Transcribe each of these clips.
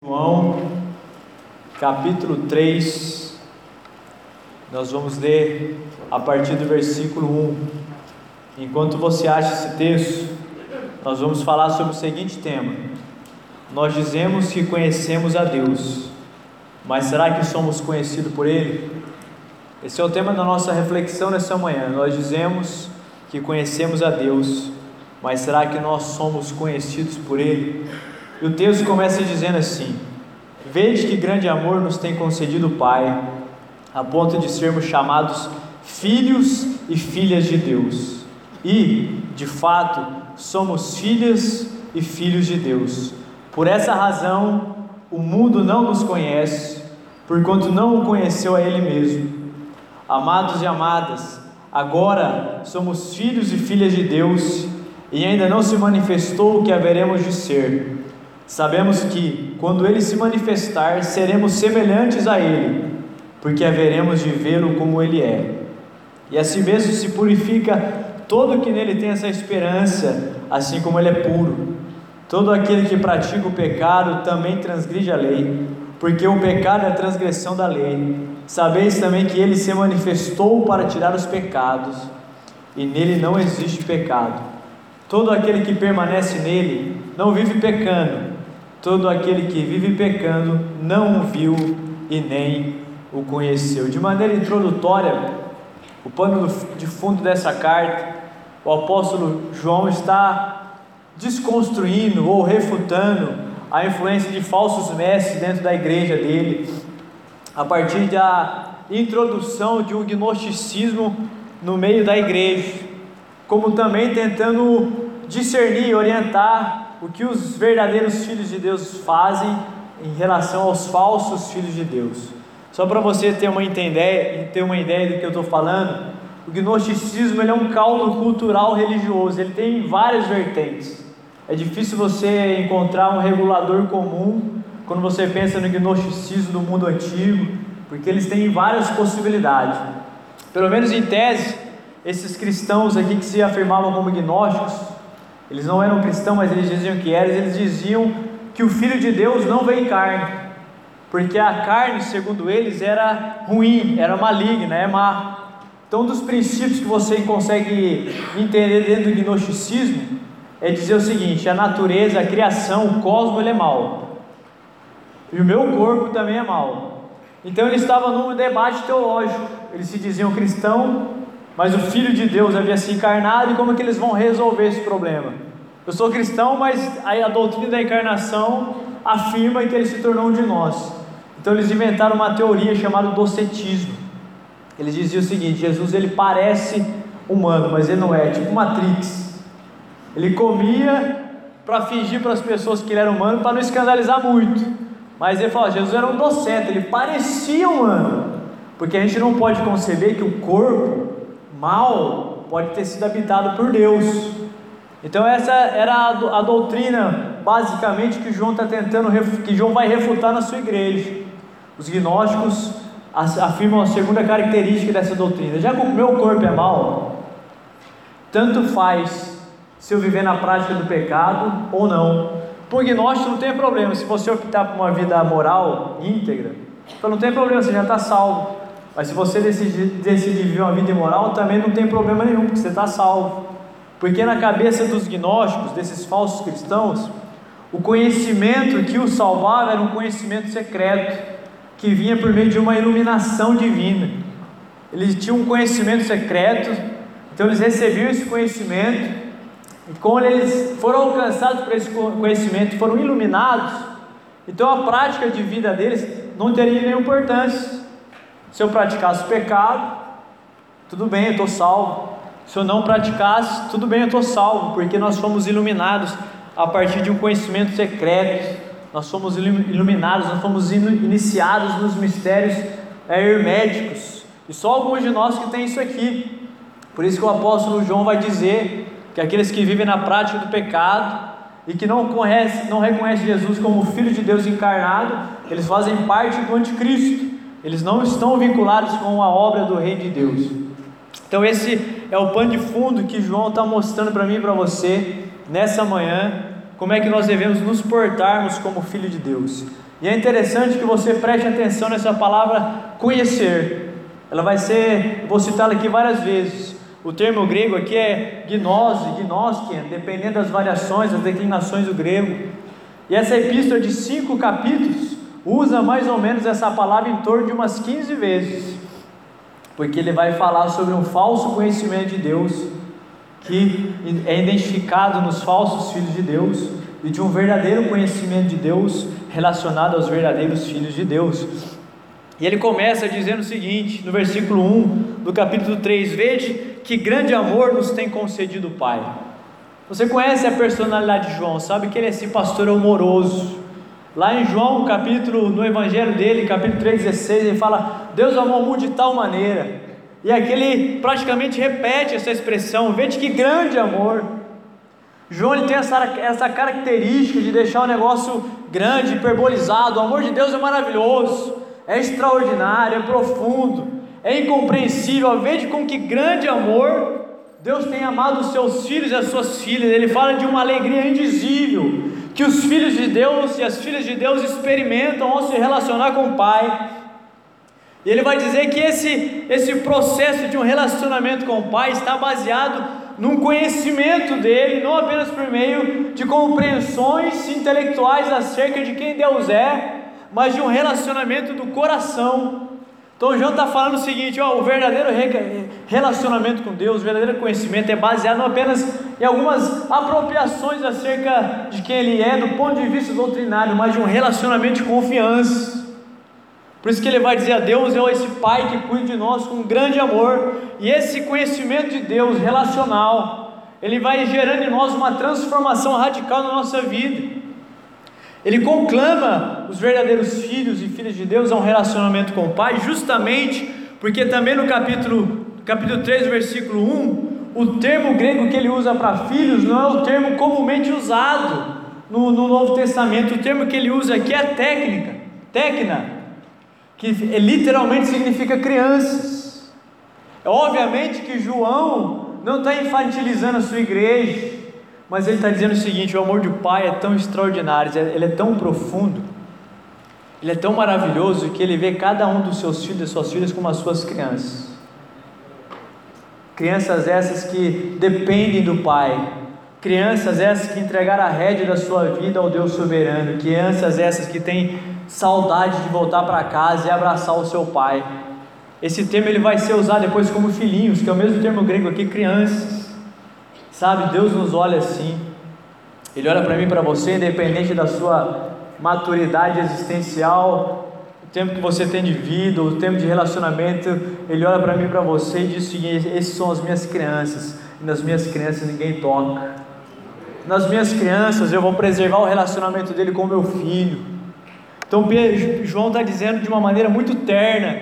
João, capítulo 3, nós vamos ler a partir do versículo 1. Enquanto você acha esse texto, nós vamos falar sobre o seguinte tema: Nós dizemos que conhecemos a Deus, mas será que somos conhecidos por Ele? Esse é o tema da nossa reflexão nessa manhã. Nós dizemos que conhecemos a Deus, mas será que nós somos conhecidos por Ele? E o texto começa dizendo assim: Vede que grande amor nos tem concedido o Pai, a ponto de sermos chamados filhos e filhas de Deus. E, de fato, somos filhas e filhos de Deus. Por essa razão, o mundo não nos conhece, porquanto não o conheceu a Ele mesmo. Amados e amadas, agora somos filhos e filhas de Deus, e ainda não se manifestou o que haveremos de ser Sabemos que, quando ele se manifestar, seremos semelhantes a ele, porque haveremos de vê-lo como ele é. E assim mesmo se purifica todo que nele tem essa esperança, assim como ele é puro. Todo aquele que pratica o pecado também transgride a lei, porque o pecado é a transgressão da lei. Sabeis também que ele se manifestou para tirar os pecados, e nele não existe pecado. Todo aquele que permanece nele não vive pecando Todo aquele que vive pecando não o viu e nem o conheceu. De maneira introdutória, o pano de fundo dessa carta, o apóstolo João está desconstruindo ou refutando a influência de falsos mestres dentro da igreja dele, a partir da introdução de um gnosticismo no meio da igreja, como também tentando discernir, orientar o que os verdadeiros filhos de Deus fazem em relação aos falsos filhos de Deus. Só para você ter uma, ideia, ter uma ideia do que eu estou falando, o gnosticismo ele é um caldo cultural religioso, ele tem várias vertentes. É difícil você encontrar um regulador comum quando você pensa no gnosticismo do mundo antigo, porque eles têm várias possibilidades. Pelo menos em tese, esses cristãos aqui que se afirmavam como gnósticos, eles não eram cristãos, mas eles diziam que eram, eles diziam que o Filho de Deus não veio em carne, porque a carne, segundo eles, era ruim, era maligna, é má. Então, um dos princípios que você consegue entender dentro do gnosticismo é dizer o seguinte: a natureza, a criação, o cosmos ele é mau, e o meu corpo também é mau. Então, ele estava num debate teológico. Eles se diziam cristão, mas o Filho de Deus havia se encarnado e como é que eles vão resolver esse problema? Eu sou cristão, mas a doutrina da encarnação afirma que ele se tornou um de nós. Então eles inventaram uma teoria chamada docetismo. Eles diziam o seguinte: Jesus ele parece humano, mas ele não é, é tipo Matrix. Ele comia para fingir para as pessoas que ele era humano, para não escandalizar muito. Mas ele falou: Jesus era um docente, ele parecia humano, porque a gente não pode conceber que o corpo mal pode ter sido habitado por Deus. Então essa era a, doutrina basicamente que João está tentando que João vai refutar na sua igreja. Os gnósticos afirmam a segunda característica dessa doutrina: já que o meu corpo é mal, tanto faz se eu viver na prática do pecado ou não. Por gnóstico não tem problema, se você optar por uma vida moral íntegra, então não tem problema, você já está salvo. Mas se você decidir, decidir viver uma vida imoral, também não tem problema nenhum, porque você está salvo. Porque na cabeça dos gnósticos, desses falsos cristãos, o conhecimento que os salvava era um conhecimento secreto, que vinha por meio de uma iluminação divina. Eles tinham um conhecimento secreto, então eles recebiam esse conhecimento, e quando eles foram alcançados por esse conhecimento, foram iluminados, então a prática de vida deles não teria nenhuma importância. Se eu praticasse pecado, tudo bem, eu estou salvo. Se eu não praticasse, tudo bem, eu estou salvo, porque nós fomos iluminados a partir de um conhecimento secreto. Nós somos iluminados, nós fomos iniciados nos mistérios é, herméticos. E só alguns de nós que tem isso aqui. Por isso que o apóstolo João vai dizer que aqueles que vivem na prática do pecado e que não, conhece, não reconhecem Jesus como Filho de Deus encarnado, eles fazem parte do anticristo. Eles não estão vinculados com a obra do Reino de Deus. Então, esse é o pano de fundo que João está mostrando para mim e para você nessa manhã, como é que nós devemos nos portarmos como filho de Deus. E é interessante que você preste atenção nessa palavra conhecer. Ela vai ser, vou citá-la aqui várias vezes. O termo grego aqui é gnose, gnoskian, dependendo das variações, das declinações do grego. E essa epístola de cinco capítulos usa mais ou menos essa palavra em torno de umas 15 vezes, porque ele vai falar sobre um falso conhecimento de Deus que é identificado nos falsos filhos de Deus e de um verdadeiro conhecimento de Deus relacionado aos verdadeiros filhos de Deus. E ele começa dizendo o seguinte, no versículo 1 do capítulo 3: Vede que grande amor nos tem concedido o Pai. Você conhece a personalidade de João, sabe que ele é esse pastor amoroso. Lá em João, capítulo, no evangelho dele, capítulo 3,16, ele fala: Deus amou o mundo de tal maneira. E aqui ele praticamente repete essa expressão: Vede que grande amor. João ele tem essa, essa característica de deixar o negócio grande, hiperbolizado. O amor de Deus é maravilhoso, é extraordinário, é profundo, é incompreensível. Veja com que grande amor Deus tem amado os seus filhos e as suas filhas. Ele fala de uma alegria indizível que os filhos de Deus e as filhas de Deus experimentam ao se relacionar com o Pai. E ele vai dizer que esse, esse processo de um relacionamento com o Pai está baseado num conhecimento dele, não apenas por meio de compreensões intelectuais acerca de quem Deus é, mas de um relacionamento do coração. Então João está falando o seguinte: ó, o verdadeiro relacionamento com Deus, o verdadeiro conhecimento é baseado apenas em algumas apropriações acerca de quem Ele é, do ponto de vista doutrinário, mas de um relacionamento de confiança. Por isso que ele vai dizer a Deus é esse Pai que cuida de nós com grande amor, e esse conhecimento de Deus relacional, ele vai gerando em nós uma transformação radical na nossa vida. Ele conclama os verdadeiros filhos e filhas de Deus a um relacionamento com o Pai, justamente porque também no capítulo, capítulo 3, versículo 1, o termo grego que ele usa para filhos não é o termo comumente usado no, no Novo Testamento, o termo que ele usa aqui é técnica, técnica que literalmente significa crianças. É obviamente que João não está infantilizando a sua igreja, mas ele está dizendo o seguinte: o amor do Pai é tão extraordinário, ele é tão profundo, ele é tão maravilhoso que ele vê cada um dos seus filhos e suas filhas como as suas crianças. Crianças essas que dependem do Pai, crianças essas que entregaram a rédea da sua vida ao Deus soberano, crianças essas que têm saudade de voltar para casa e abraçar o seu pai. Esse termo ele vai ser usado depois como filhinhos, que é o mesmo termo grego aqui, crianças. Sabe, Deus nos olha assim. Ele olha para mim e para você, independente da sua maturidade existencial, o tempo que você tem de vida, o tempo de relacionamento, ele olha para mim e para você e diz o seguinte: esses são as minhas crianças, e nas minhas crianças ninguém toca. Nas minhas crianças eu vou preservar o relacionamento dele com meu filho. Então João está dizendo de uma maneira muito terna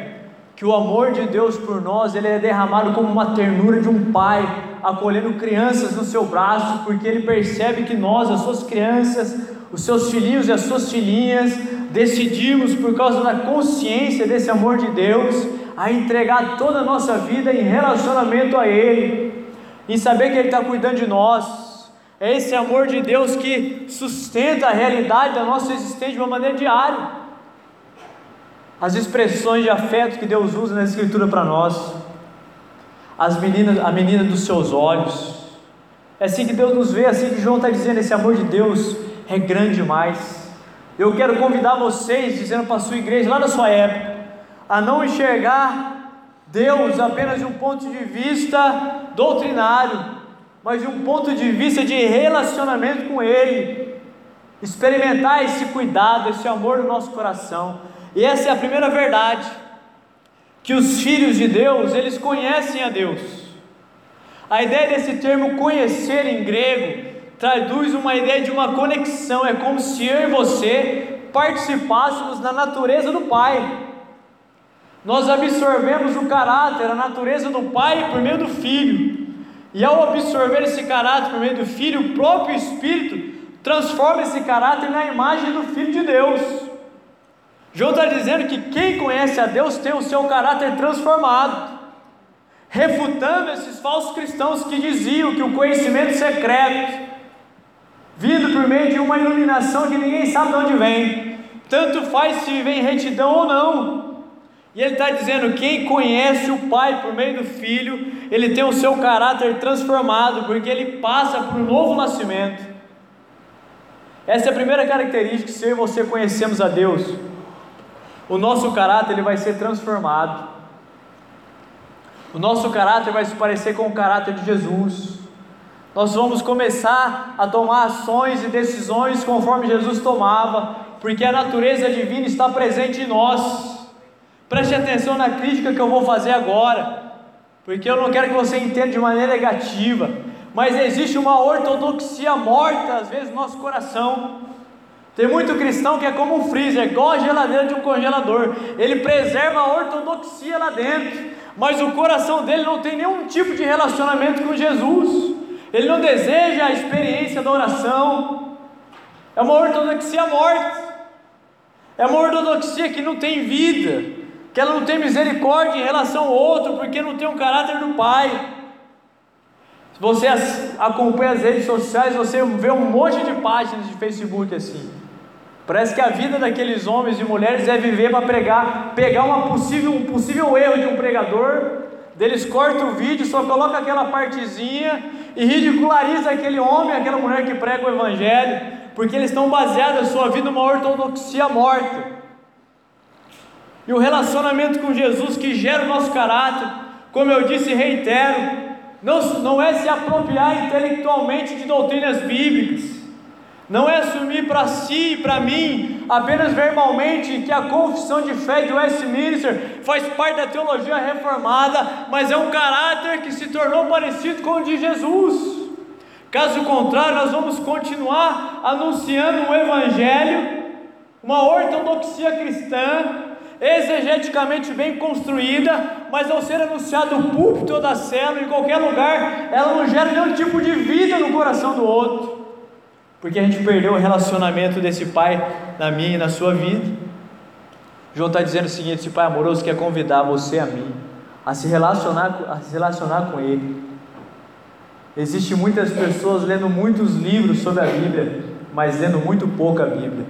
que o amor de Deus por nós ele é derramado como uma ternura de um pai acolhendo crianças no seu braço, porque ele percebe que nós, as suas crianças, os seus filhinhos e as suas filhinhas, decidimos por causa da consciência desse amor de Deus a entregar toda a nossa vida em relacionamento a Ele, em saber que Ele está cuidando de nós, é esse amor de Deus que sustenta a realidade da nossa existência de uma maneira diária. As expressões de afeto que Deus usa na Escritura para nós, as meninas, a menina dos seus olhos, é assim que Deus nos vê, é assim que João está dizendo, esse amor de Deus é grande demais. Eu quero convidar vocês, dizendo para a sua igreja, lá na sua época, a não enxergar Deus apenas de um ponto de vista doutrinário, mas de um ponto de vista de relacionamento com Ele, experimentar esse cuidado, esse amor no nosso coração. E essa é a primeira verdade, que os filhos de Deus, eles conhecem a Deus. A ideia desse termo conhecer em grego traduz uma ideia de uma conexão, é como se eu e você participássemos da natureza do Pai. Nós absorvemos o caráter, a natureza do Pai por meio do Filho. E ao absorver esse caráter por meio do Filho, o próprio Espírito transforma esse caráter na imagem do Filho de Deus. João está dizendo que quem conhece a Deus tem o seu caráter transformado, refutando esses falsos cristãos que diziam que o conhecimento secreto vindo por meio de uma iluminação que ninguém sabe de onde vem. Tanto faz se vem retidão ou não. E ele está dizendo: quem conhece o Pai por meio do Filho, ele tem o seu caráter transformado, porque ele passa por um novo nascimento. Essa é a primeira característica, se eu e você conhecemos a Deus, o nosso caráter ele vai ser transformado. O nosso caráter vai se parecer com o caráter de Jesus. Nós vamos começar a tomar ações e decisões conforme Jesus tomava, porque a natureza divina está presente em nós. Preste atenção na crítica que eu vou fazer agora, porque eu não quero que você entenda de maneira negativa, mas existe uma ortodoxia morta às vezes no nosso coração. Tem muito cristão que é como um freezer, igual a geladeira de um congelador. Ele preserva a ortodoxia lá dentro, mas o coração dele não tem nenhum tipo de relacionamento com Jesus. Ele não deseja a experiência da oração. É uma ortodoxia morta. É uma ortodoxia que não tem vida, que ela não tem misericórdia em relação ao outro, porque não tem um caráter do Pai. Se você acompanha as redes sociais, você vê um monte de páginas de Facebook assim. Parece que a vida daqueles homens e mulheres é viver para pregar, pegar uma possível, um possível erro de um pregador, deles corta o vídeo, só coloca aquela partezinha e ridiculariza aquele homem, aquela mulher que prega o evangelho, porque eles estão baseados a sua vida numa ortodoxia morta. E o relacionamento com Jesus que gera o nosso caráter, como eu disse e reitero, não, não é se apropriar intelectualmente de doutrinas bíblicas, não é assumir para si e para mim, apenas verbalmente, que a confissão de fé de Westminster faz parte da teologia reformada, mas é um caráter que se tornou parecido com o de Jesus. Caso contrário, nós vamos continuar anunciando o Evangelho, uma ortodoxia cristã, exegeticamente bem construída, mas ao ser anunciado no púlpito da célula, em qualquer lugar, ela não gera nenhum tipo de vida no coração do outro porque a gente perdeu o relacionamento desse pai na minha e na sua vida. João está dizendo o seguinte: esse pai amoroso quer convidar você a mim a se relacionar, a se relacionar com ele. Existem muitas pessoas lendo muitos livros sobre a Bíblia, mas lendo muito pouco a Bíblia,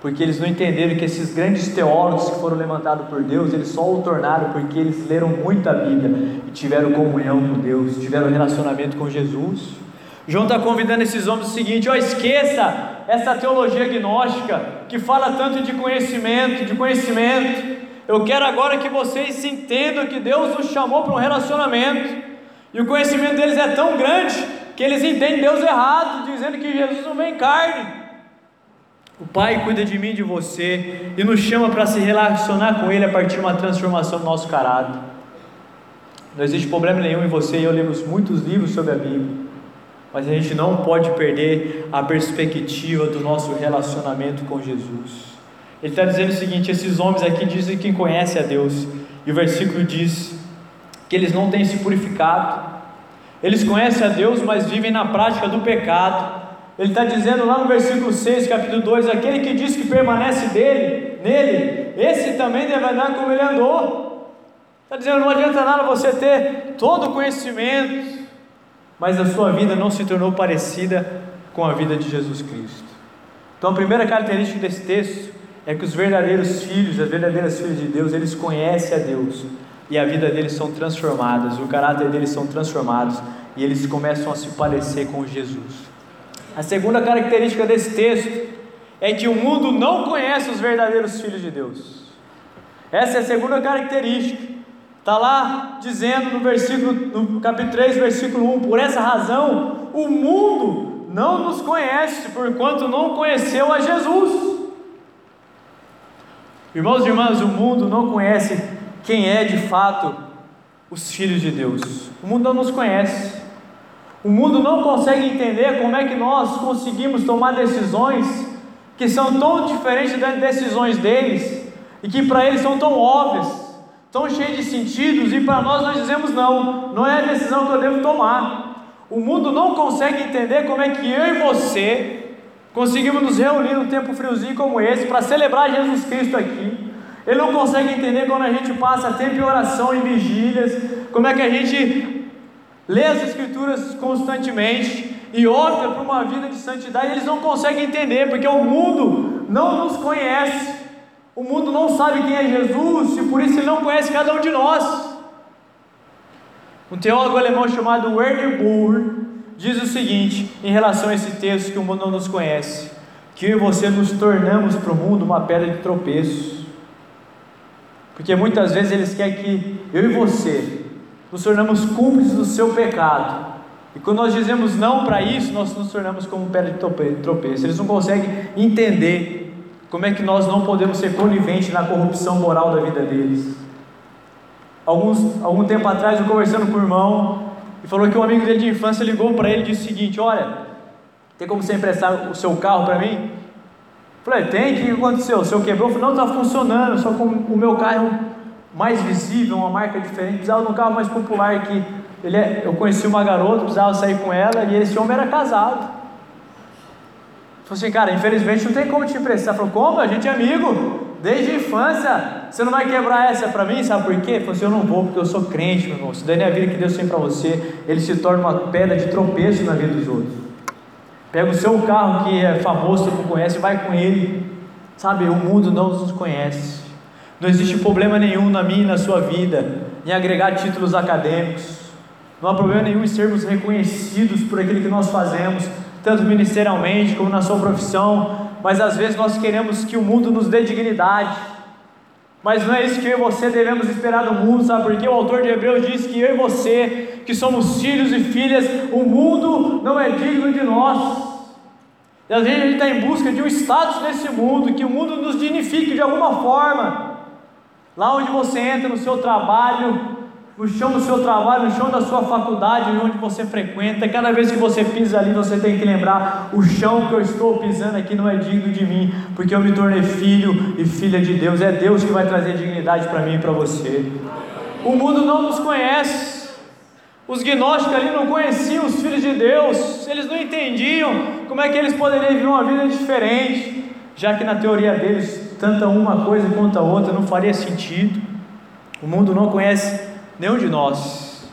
porque eles não entenderam que esses grandes teólogos que foram levantados por Deus, eles só o tornaram porque eles leram muito a Bíblia e tiveram comunhão com Deus, tiveram relacionamento com Jesus. João está convidando esses homens o seguinte: ó, esqueça essa teologia gnóstica que fala tanto de conhecimento, de conhecimento. Eu quero agora que vocês entendam que Deus nos chamou para um relacionamento. E o conhecimento deles é tão grande que eles entendem Deus errado, dizendo que Jesus não vem em carne. O Pai cuida de mim e de você e nos chama para se relacionar com Ele a partir de uma transformação do nosso caráter. Não existe problema nenhum em você e eu lemos muitos livros sobre a Bíblia mas a gente não pode perder a perspectiva do nosso relacionamento com Jesus. Ele está dizendo o seguinte: esses homens aqui dizem que conhece a Deus, e o versículo diz que eles não têm se purificado, eles conhecem a Deus, mas vivem na prática do pecado. Ele está dizendo lá no versículo 6, capítulo 2: aquele que diz que permanece dele, nele, esse também deve andar como ele andou. Está dizendo, não adianta nada você ter todo o conhecimento, mas a sua vida não se tornou parecida com a vida de Jesus Cristo. Então, a primeira característica desse texto é que os verdadeiros filhos, as verdadeiras filhas de Deus, eles conhecem a Deus e a vida deles são transformadas, o caráter deles são transformados e eles começam a se parecer com Jesus. A segunda característica desse texto é que o mundo não conhece os verdadeiros filhos de Deus. Essa é a segunda característica. Está lá dizendo no versículo, no capítulo 3, versículo 1, por essa razão o mundo não nos conhece, porquanto não conheceu a Jesus. Irmãos e irmãs, o mundo não conhece quem é de fato os filhos de Deus. O mundo não nos conhece. O mundo não consegue entender como é que nós conseguimos tomar decisões que são tão diferentes das decisões deles e que para eles são tão óbvias tão cheio de sentidos, e para nós nós dizemos não, não é a decisão que eu devo tomar. O mundo não consegue entender como é que eu e você conseguimos nos reunir num tempo friozinho como esse para celebrar Jesus Cristo aqui. Ele não consegue entender quando a gente passa tempo em oração, em vigílias, como é que a gente lê as Escrituras constantemente. e opta por uma vida de santidade, eles não conseguem entender, porque o mundo não nos conhece, o mundo não sabe quem é Jesus e por isso ele não conhece cada um de nós. Um teólogo alemão chamado Werner Buhr diz o seguinte em relação a esse texto que o mundo não nos conhece: que eu e você nos tornamos para o mundo uma pedra de tropeço. Porque muitas vezes eles querem que eu e você nos tornamos cúmplices do seu pecado. E quando nós dizemos não para isso, nós nos tornamos como pedra de tropeço. Eles não conseguem entender como é que nós não podemos ser coniventes na corrupção moral da vida deles. Alguns, algum tempo atrás, eu conversando com o irmão, e falou que um amigo dele de infância ligou para ele e disse o seguinte: Olha, tem como você emprestar o seu carro para mim? Eu falei, tem, o que aconteceu? O seu quebrou? Eu falei, não, está funcionando, só que o meu carro mais visível, uma marca diferente, precisava de um carro mais popular que ele é, eu conheci uma garota, precisava sair com ela, e esse homem era casado. Falei assim, cara, infelizmente não tem como te emprestar. Falou, como? A gente é amigo, desde a infância. Você não vai quebrar essa para mim, sabe por quê? Falou assim, eu não vou, porque eu sou crente, meu irmão. Se daí a vida que Deus tem para você, ele se torna uma pedra de tropeço na vida dos outros. Pega o seu carro que é famoso, você não conhece, vai com ele. Sabe, o mundo não nos conhece. Não existe problema nenhum na minha e na sua vida em agregar títulos acadêmicos. Não há problema nenhum em sermos reconhecidos por aquilo que nós fazemos, tanto ministerialmente como na sua profissão, mas às vezes nós queremos que o mundo nos dê dignidade. Mas não é isso que eu e você devemos esperar do mundo, sabe? Porque o autor de Hebreus diz que eu e você, que somos filhos e filhas, o mundo não é digno de nós. E às vezes a gente está em busca de um status nesse mundo, que o mundo nos dignifique de alguma forma. Lá onde você entra no seu trabalho, no chão do seu trabalho, no chão da sua faculdade, onde você frequenta, cada vez que você pisa ali, você tem que lembrar: o chão que eu estou pisando aqui não é digno de mim, porque eu me tornei filho e filha de Deus. É Deus que vai trazer dignidade para mim e para você. O mundo não nos conhece. Os gnósticos ali não conheciam os filhos de Deus, eles não entendiam como é que eles poderiam viver uma vida diferente, já que na teoria deles, tanto uma coisa quanto a outra não faria sentido. O mundo não conhece nenhum de nós,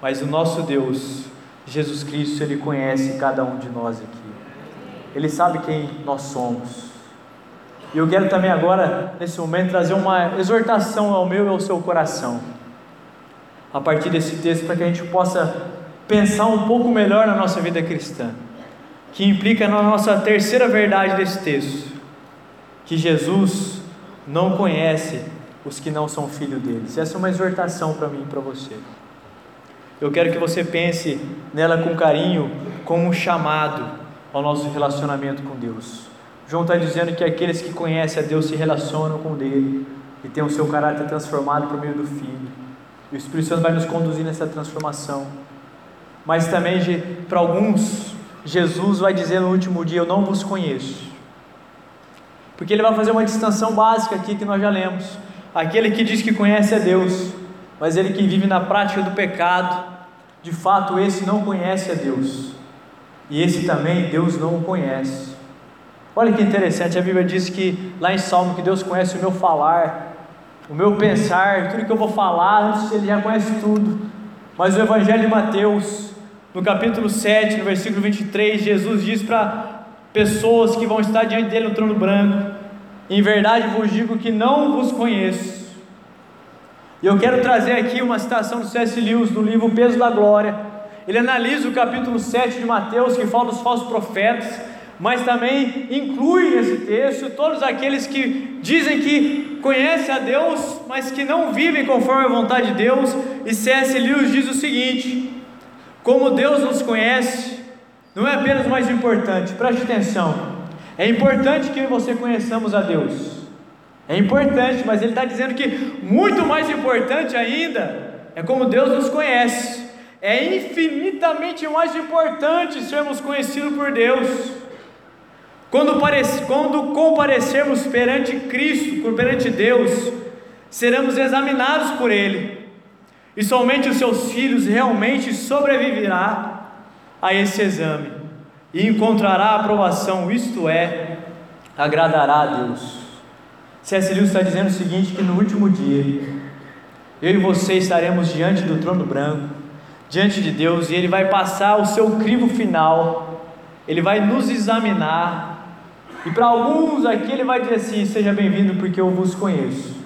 mas o nosso Deus, Jesus Cristo, Ele conhece cada um de nós aqui. Ele sabe quem nós somos. E eu quero também agora, nesse momento, trazer uma exortação ao meu e ao seu coração, a partir desse texto, para que a gente possa pensar um pouco melhor na nossa vida cristã, que implica na nossa terceira verdade desse texto, que Jesus não conhece os que não são filhos deles. Essa é uma exortação para mim e para você. Eu quero que você pense nela com carinho, como um chamado ao nosso relacionamento com Deus. João está dizendo que aqueles que conhecem a Deus se relacionam com Ele e têm o seu caráter transformado por meio do Filho. E o Espírito Santo vai nos conduzir nessa transformação. Mas também, para alguns, Jesus vai dizer no último dia: Eu não vos conheço. Porque ele vai fazer uma distinção básica aqui que nós já lemos. Aquele que diz que conhece a Deus, mas ele que vive na prática do pecado, de fato esse não conhece a Deus. E esse também Deus não o conhece. Olha que interessante, a Bíblia diz que lá em Salmo que Deus conhece o meu falar, o meu pensar, tudo que eu vou falar, antes ele já conhece tudo. Mas o Evangelho de Mateus, no capítulo 7, no versículo 23, Jesus diz para pessoas que vão estar diante dele no trono branco: em verdade vos digo que não vos conheço. E eu quero trazer aqui uma citação do C.S. Lewis do livro Peso da Glória. Ele analisa o capítulo 7 de Mateus, que fala dos falsos profetas, mas também inclui nesse texto todos aqueles que dizem que conhecem a Deus, mas que não vivem conforme a vontade de Deus. E C.S. Lewis diz o seguinte: como Deus nos conhece, não é apenas o mais importante, preste atenção, é importante que você conheçamos a Deus. É importante, mas ele está dizendo que muito mais importante ainda é como Deus nos conhece. É infinitamente mais importante sermos conhecidos por Deus. Quando, quando comparecermos perante Cristo, perante Deus, seremos examinados por Ele. E somente os seus filhos realmente sobreviverá a esse exame e encontrará aprovação, isto é, agradará a Deus. C.S. Lewis está dizendo o seguinte: que no último dia, eu e você estaremos diante do trono branco, diante de Deus e Ele vai passar o seu crivo final, Ele vai nos examinar, e para alguns aqui Ele vai dizer assim: Seja bem-vindo, porque eu vos conheço,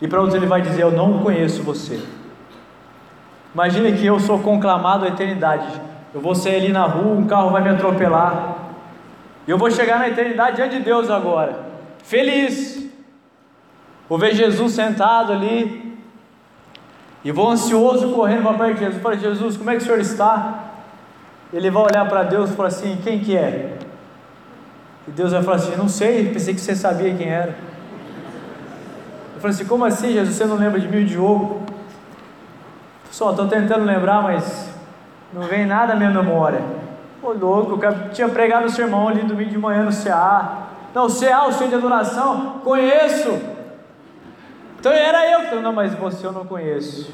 e para outros Ele vai dizer: Eu não conheço você. Imagine que eu sou conclamado à eternidade, eu vou sair ali na rua, um carro vai me atropelar, e eu vou chegar na eternidade diante de Deus agora, feliz, vou ver Jesus sentado ali, e vou ansioso correndo para perto de Jesus. Falei, Jesus, como é que o senhor está? Ele vai olhar para Deus e falar assim: quem que é? E Deus vai falar assim: não sei, pensei que você sabia quem era. Eu falei assim: como assim, Jesus? Você não lembra de mim, o Diogo? Só estou tentando lembrar, mas não vem nada à minha memória. Ô louco, eu tinha pregado o sermão ali domingo de manhã no CA. Não, CA, o centro de adoração, conheço. Então era eu que não, mas você eu não conheço.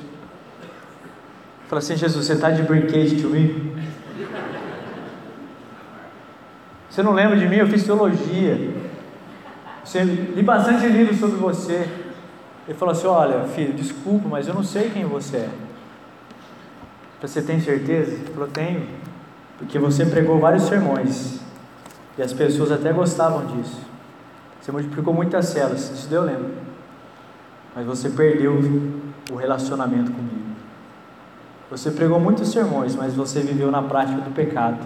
Fala assim, Jesus, você está de brinquedo me? Você não lembra de mim? Eu fiz teologia. Você, li bastante livros sobre você. Ele falou assim: Olha, filho, desculpa, mas eu não sei quem você é. Você tem certeza? Ele falou: Tenho. Porque você pregou vários sermões. E as pessoas até gostavam disso. Você multiplicou muitas células. Isso deu, lembro mas você perdeu o relacionamento comigo. Você pregou muitos sermões, mas você viveu na prática do pecado.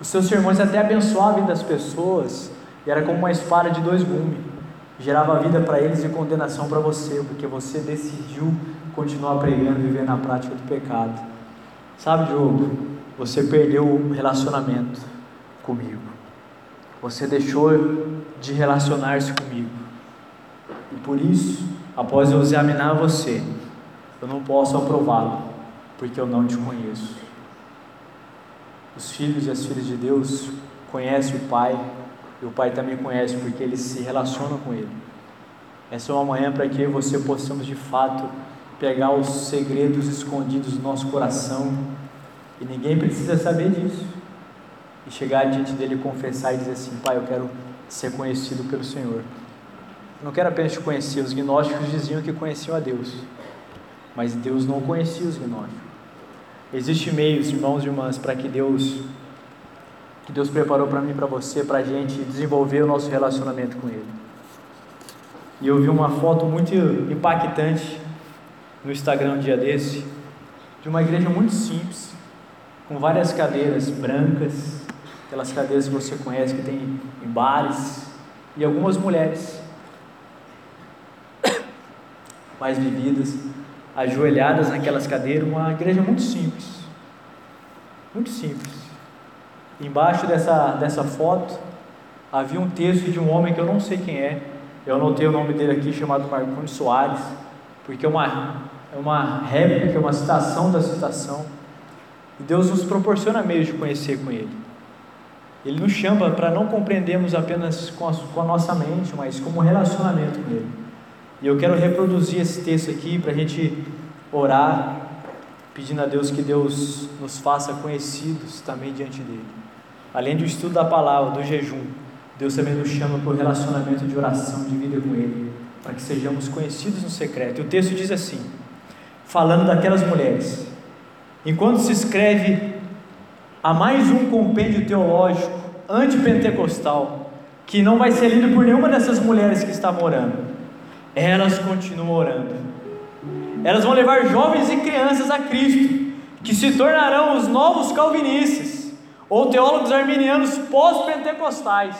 Os seus sermões até abençoavam a vida das pessoas, e era como uma espada de dois gumes. Gerava vida para eles e condenação para você, porque você decidiu continuar pregando e viver na prática do pecado. Sabe, Diogo, você perdeu o relacionamento comigo. Você deixou de relacionar-se comigo. E por isso, após eu examinar você, eu não posso aprová-lo, porque eu não te conheço. Os filhos e as filhas de Deus conhecem o Pai, e o Pai também conhece, porque eles se relacionam com Ele. Essa é uma manhã para que você possamos de fato pegar os segredos escondidos do nosso coração, e ninguém precisa saber disso, e chegar diante dele confessar e dizer assim: Pai, eu quero ser conhecido pelo Senhor não quero apenas te conhecer. Os gnósticos diziam que conheciam a Deus, mas Deus não conhecia os gnósticos. Existem meios, irmãos e irmãs, para que Deus que Deus preparou para mim e para você, para a gente desenvolver o nosso relacionamento com Ele. E eu vi uma foto muito impactante no Instagram um dia desse, de uma igreja muito simples, com várias cadeiras brancas, aquelas cadeiras que você conhece que tem em bares, e algumas mulheres mais vividas, ajoelhadas naquelas cadeiras, uma igreja muito simples. Muito simples. Embaixo dessa, dessa foto havia um texto de um homem que eu não sei quem é. Eu anotei o nome dele aqui, chamado Marconi Soares, porque é uma, é uma réplica, uma citação da citação. E Deus nos proporciona meios de conhecer com Ele. Ele nos chama para não compreendermos apenas com a, com a nossa mente, mas como um relacionamento com Ele. E eu quero reproduzir esse texto aqui para a gente orar, pedindo a Deus que Deus nos faça conhecidos também diante dele. Além do estudo da palavra, do jejum, Deus também nos chama para o relacionamento de oração, de vida com Ele, para que sejamos conhecidos no secreto. E o texto diz assim, falando daquelas mulheres: enquanto se escreve a mais um compêndio teológico antipentecostal, que não vai ser lido por nenhuma dessas mulheres que estavam orando elas continuam orando. Elas vão levar jovens e crianças a Cristo, que se tornarão os novos calvinistas ou teólogos arminianos pós-pentecostais.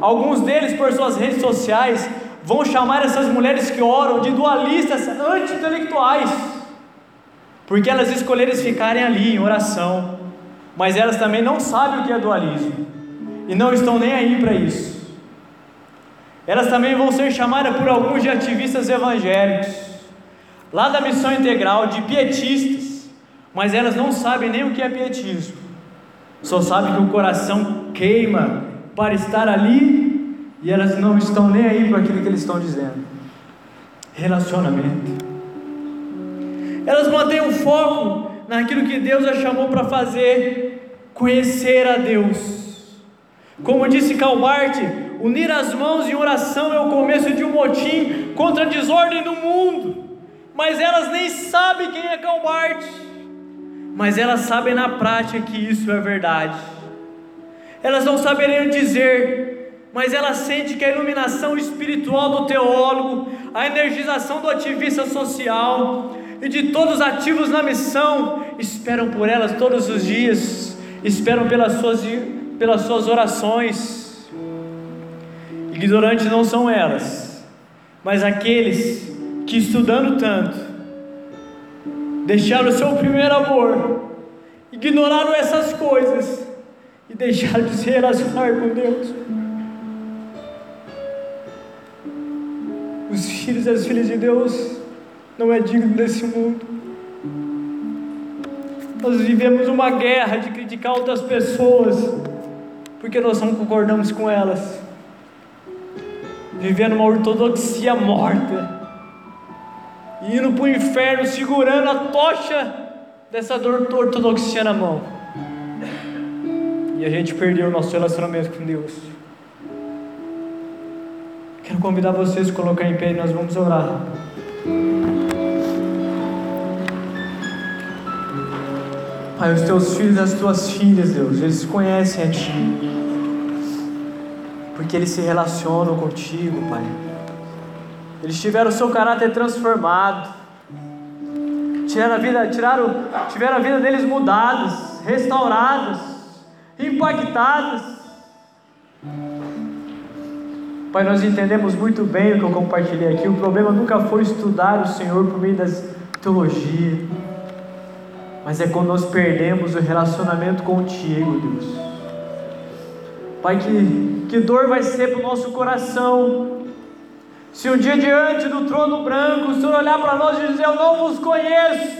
Alguns deles, por suas redes sociais, vão chamar essas mulheres que oram de dualistas anti-intelectuais, porque elas escolheram ficarem ali em oração, mas elas também não sabem o que é dualismo e não estão nem aí para isso. Elas também vão ser chamadas por alguns de ativistas evangélicos, lá da missão integral, de pietistas, mas elas não sabem nem o que é pietismo, só sabem que o coração queima para estar ali e elas não estão nem aí para aquilo que eles estão dizendo. Relacionamento. Elas mantêm o foco naquilo que Deus as chamou para fazer, conhecer a Deus. Como disse Calbart, Unir as mãos em oração é o começo de um motim contra a desordem no mundo. mas elas nem sabem quem é Calbart, mas elas sabem na prática que isso é verdade. Elas não saberiam dizer, mas elas sentem que a iluminação espiritual do teólogo, a energização do ativista social e de todos os ativos na missão esperam por elas todos os dias, esperam pelas suas, pelas suas orações. Ignorantes não são elas, mas aqueles que estudando tanto, deixaram o seu primeiro amor, ignoraram essas coisas e deixaram de se relacionar com Deus. Os filhos e as filhas de Deus não é digno desse mundo. Nós vivemos uma guerra de criticar outras pessoas porque nós não concordamos com elas. Vivendo uma ortodoxia morta indo para o inferno segurando a tocha dessa ortodoxia na mão. E a gente perdeu o nosso relacionamento com Deus. Quero convidar vocês a colocar em pé e nós vamos orar. Pai, os teus filhos as tuas filhas, Deus, eles conhecem a Ti. Porque eles se relacionam contigo, Pai. Eles tiveram o seu caráter transformado. Tiveram a vida, tiraram, tiveram a vida deles mudadas, restauradas, impactadas. Pai, nós entendemos muito bem o que eu compartilhei aqui. O problema nunca foi estudar o Senhor por meio das teologia, mas é quando nós perdemos o relacionamento contigo, Deus. Pai, que, que dor vai ser para o nosso coração se um dia diante do trono branco o Senhor olhar para nós e dizer: Eu não vos conheço,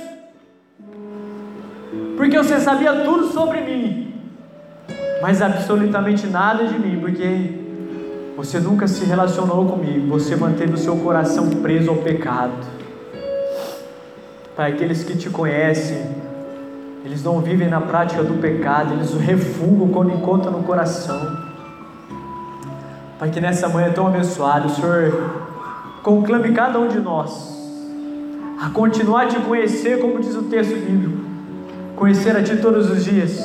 porque você sabia tudo sobre mim, mas absolutamente nada de mim, porque você nunca se relacionou comigo, você manteve o seu coração preso ao pecado. Pai, aqueles que te conhecem, eles não vivem na prática do pecado, eles o refugam quando encontram no coração. Pai, que nessa manhã tão abençoada, o Senhor conclame cada um de nós a continuar a te conhecer, como diz o texto bíblico, conhecer a Ti todos os dias.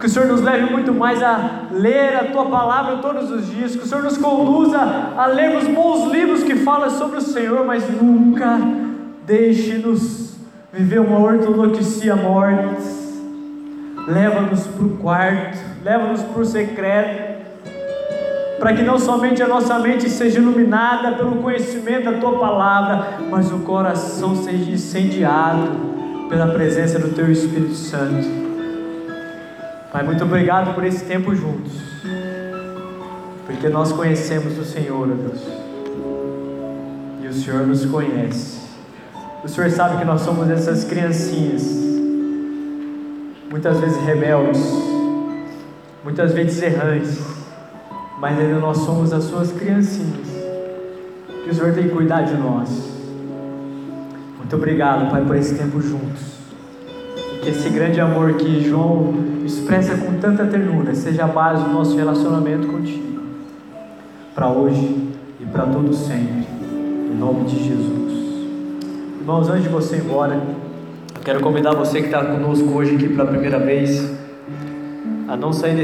Que o Senhor nos leve muito mais a ler a Tua palavra todos os dias. Que o Senhor nos conduza a lermos bons livros que falam sobre o Senhor, mas nunca deixe-nos viver uma ortodoxia morte. Leva-nos para o quarto, leva-nos para o secreto para que não somente a nossa mente seja iluminada pelo conhecimento da tua palavra, mas o coração seja incendiado pela presença do teu Espírito Santo. Pai, muito obrigado por esse tempo juntos, porque nós conhecemos o Senhor, Deus, e o Senhor nos conhece. O Senhor sabe que nós somos essas criancinhas, muitas vezes rebeldes, muitas vezes errantes mas ainda nós somos as suas criancinhas. Que o Senhor tem que cuidar de nós. Muito obrigado, Pai, por esse tempo juntos. Que esse grande amor que João expressa com tanta ternura seja a base do nosso relacionamento contigo. Para hoje e para todo sempre. Em nome de Jesus. Irmãos, antes de você ir embora, eu quero convidar você que está conosco hoje aqui pela primeira vez a não sair desse